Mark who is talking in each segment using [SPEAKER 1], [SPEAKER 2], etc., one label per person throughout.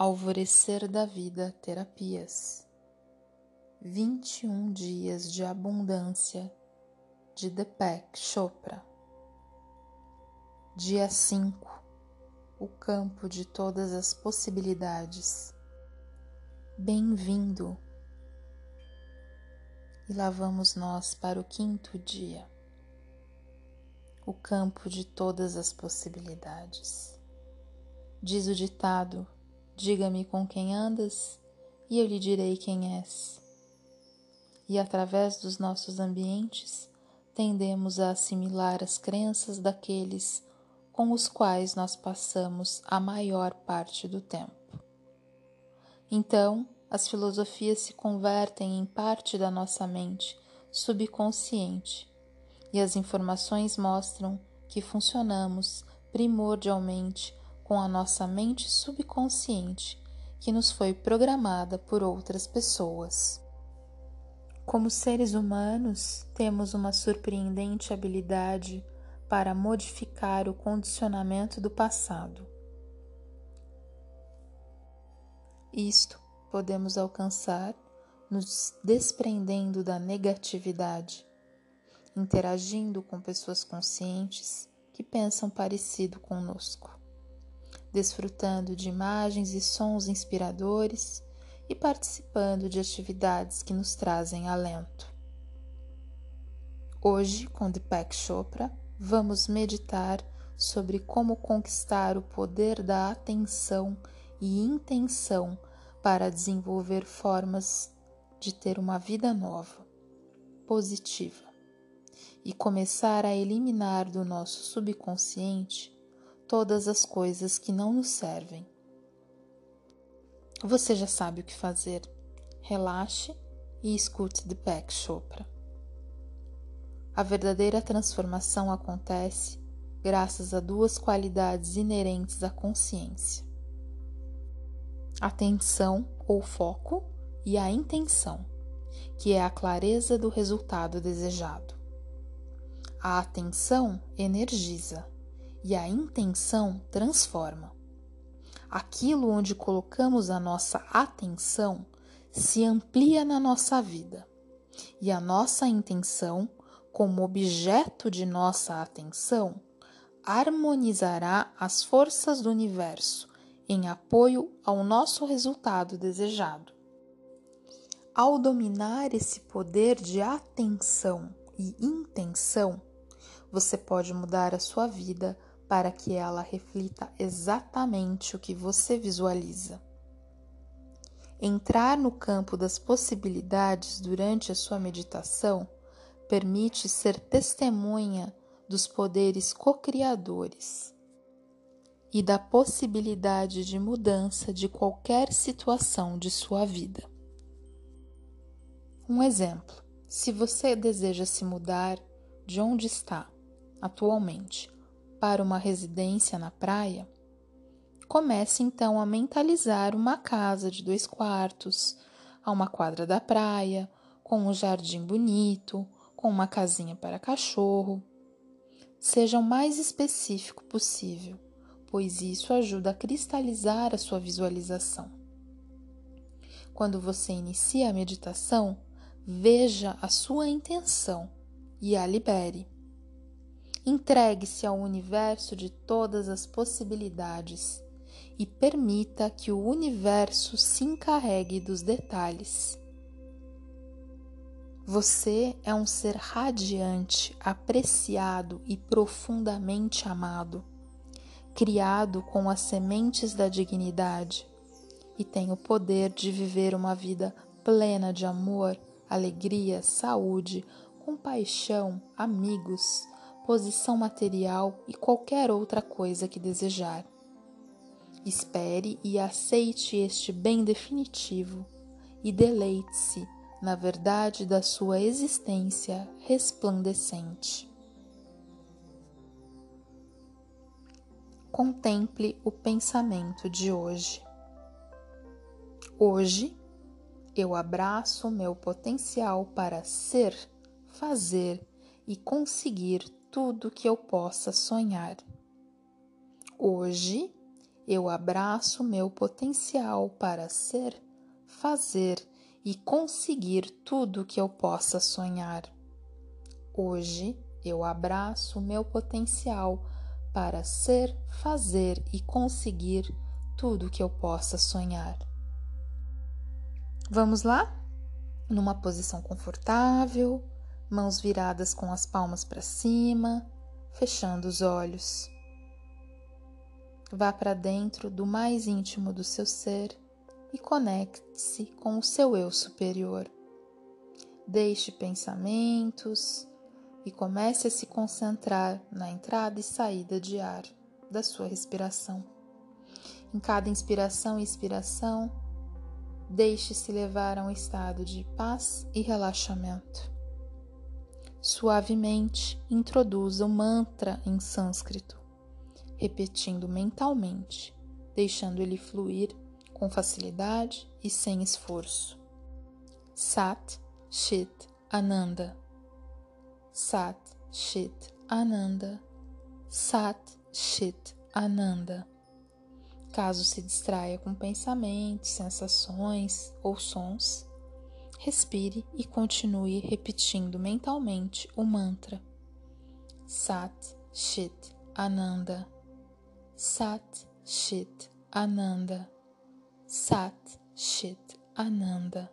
[SPEAKER 1] Alvorecer da Vida Terapias. 21 Dias de Abundância de Deepak Chopra. Dia 5 O Campo de Todas as Possibilidades. Bem-vindo! E lá vamos nós para o quinto dia O Campo de Todas as Possibilidades. Diz o ditado Diga-me com quem andas e eu lhe direi quem és. E através dos nossos ambientes, tendemos a assimilar as crenças daqueles com os quais nós passamos a maior parte do tempo. Então, as filosofias se convertem em parte da nossa mente subconsciente e as informações mostram que funcionamos primordialmente com a nossa mente subconsciente que nos foi programada por outras pessoas. Como seres humanos, temos uma surpreendente habilidade para modificar o condicionamento do passado. Isto podemos alcançar nos desprendendo da negatividade, interagindo com pessoas conscientes que pensam parecido conosco desfrutando de imagens e sons inspiradores e participando de atividades que nos trazem alento. Hoje, com Deepak Chopra, vamos meditar sobre como conquistar o poder da atenção e intenção para desenvolver formas de ter uma vida nova, positiva, e começar a eliminar do nosso subconsciente todas as coisas que não nos servem. Você já sabe o que fazer. Relaxe e escute Deepak Chopra. A verdadeira transformação acontece graças a duas qualidades inerentes à consciência: atenção ou foco e a intenção, que é a clareza do resultado desejado. A atenção energiza e a intenção transforma. Aquilo onde colocamos a nossa atenção se amplia na nossa vida e a nossa intenção, como objeto de nossa atenção, harmonizará as forças do universo em apoio ao nosso resultado desejado. Ao dominar esse poder de atenção e intenção, você pode mudar a sua vida para que ela reflita exatamente o que você visualiza. Entrar no campo das possibilidades durante a sua meditação permite ser testemunha dos poderes co-criadores e da possibilidade de mudança de qualquer situação de sua vida. Um exemplo: se você deseja se mudar de onde está atualmente para uma residência na praia, comece então a mentalizar uma casa de dois quartos, a uma quadra da praia, com um jardim bonito, com uma casinha para cachorro. Seja o mais específico possível, pois isso ajuda a cristalizar a sua visualização. Quando você inicia a meditação, veja a sua intenção e a libere. Entregue-se ao universo de todas as possibilidades e permita que o universo se encarregue dos detalhes. Você é um ser radiante, apreciado e profundamente amado, criado com as sementes da dignidade e tem o poder de viver uma vida plena de amor, alegria, saúde, compaixão, amigos posição material e qualquer outra coisa que desejar. Espere e aceite este bem definitivo e deleite-se na verdade da sua existência resplandecente. Contemple o pensamento de hoje. Hoje eu abraço meu potencial para ser, fazer e conseguir tudo que eu possa sonhar. Hoje eu abraço meu potencial para ser, fazer e conseguir tudo que eu possa sonhar. Hoje eu abraço meu potencial para ser, fazer e conseguir tudo que eu possa sonhar. Vamos lá? Numa posição confortável, mãos viradas com as palmas para cima, fechando os olhos. Vá para dentro do mais íntimo do seu ser e conecte-se com o seu eu superior. Deixe pensamentos e comece a se concentrar na entrada e saída de ar da sua respiração. Em cada inspiração e expiração, deixe-se levar a um estado de paz e relaxamento. Suavemente introduza o mantra em sânscrito, repetindo mentalmente, deixando ele fluir com facilidade e sem esforço. Sat Chit Ananda. Sat Chit Ananda. Sat Chit Ananda. Caso se distraia com pensamentos, sensações ou sons, respire e continue repetindo mentalmente o mantra Sat Chit Ananda. Sat Chit Ananda. Sat Chit Ananda.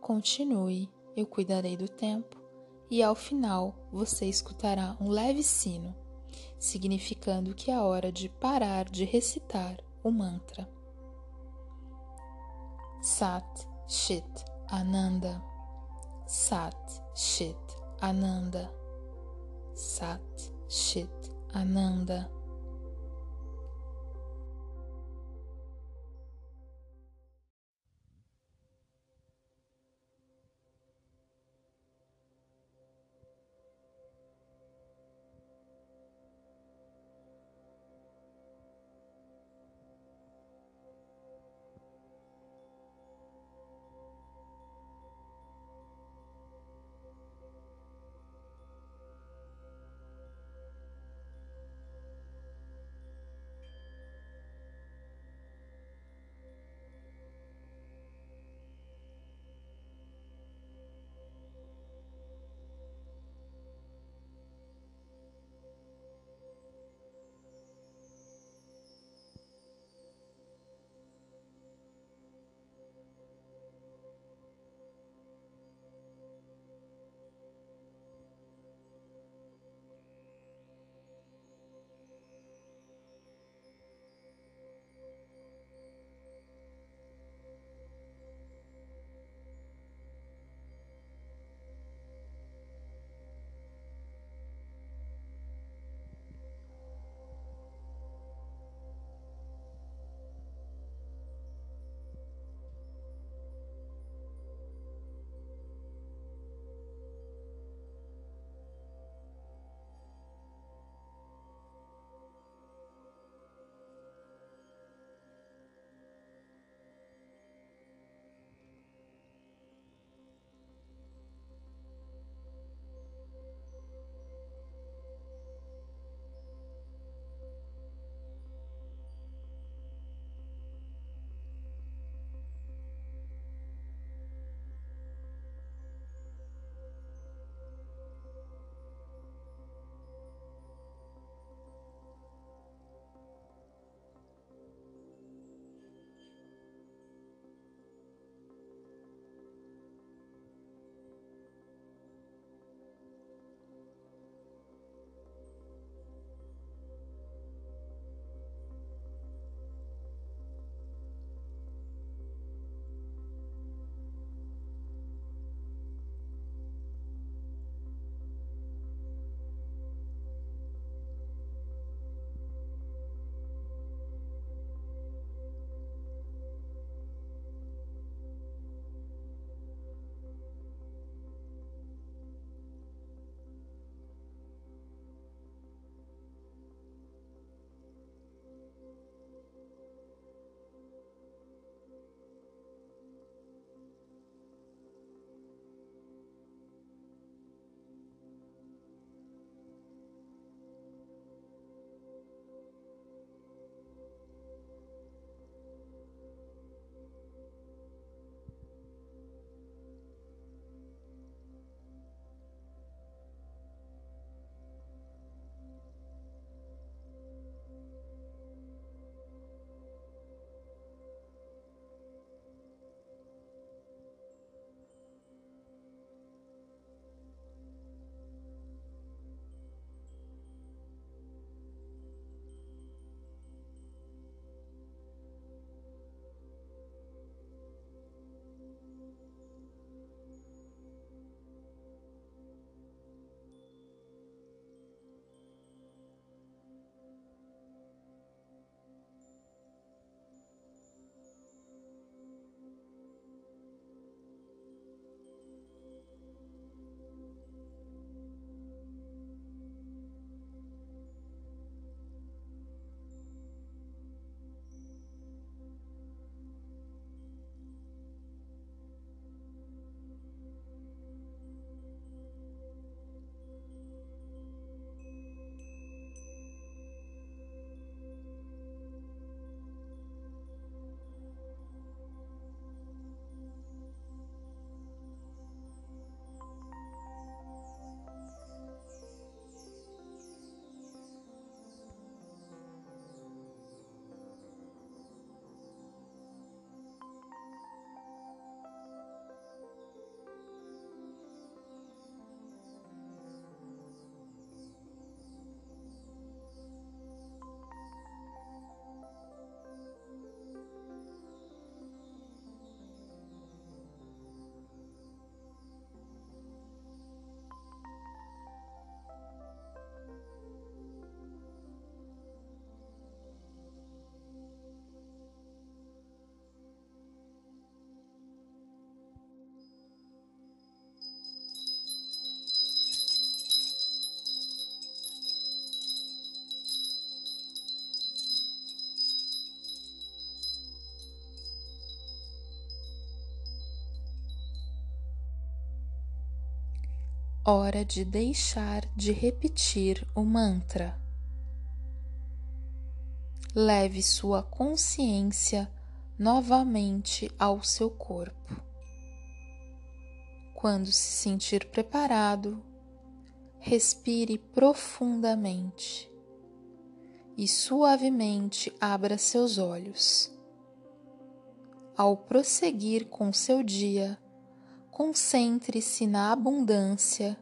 [SPEAKER 1] Continue, eu cuidarei do tempo e ao final você escutará um leve sino, significando que é hora de parar de recitar o mantra. Sat Chit Ananda. Sat Chit Ananda. Sat Chit Ananda. Hora de deixar de repetir o mantra. Leve sua consciência novamente ao seu corpo. Quando se sentir preparado, respire profundamente e suavemente abra seus olhos. Ao prosseguir com seu dia, concentre-se na abundância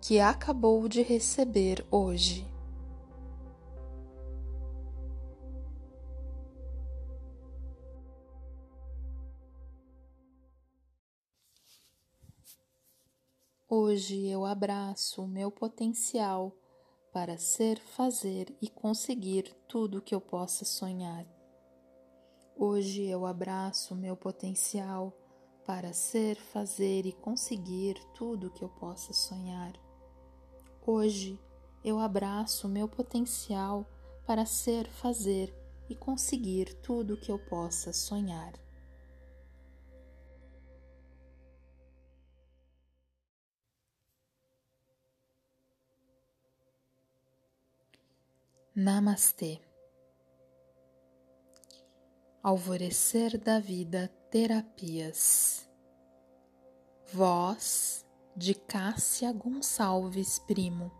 [SPEAKER 1] que acabou de receber hoje. Hoje eu abraço o meu potencial para ser, fazer e conseguir tudo que eu possa sonhar. Hoje eu abraço o meu potencial para ser, fazer e conseguir tudo o que eu possa sonhar. Hoje eu abraço o meu potencial para ser, fazer e conseguir tudo o que eu possa sonhar. Namastê. Alvorecer da Vida Terapias. Voz de Cássia Gonçalves Primo.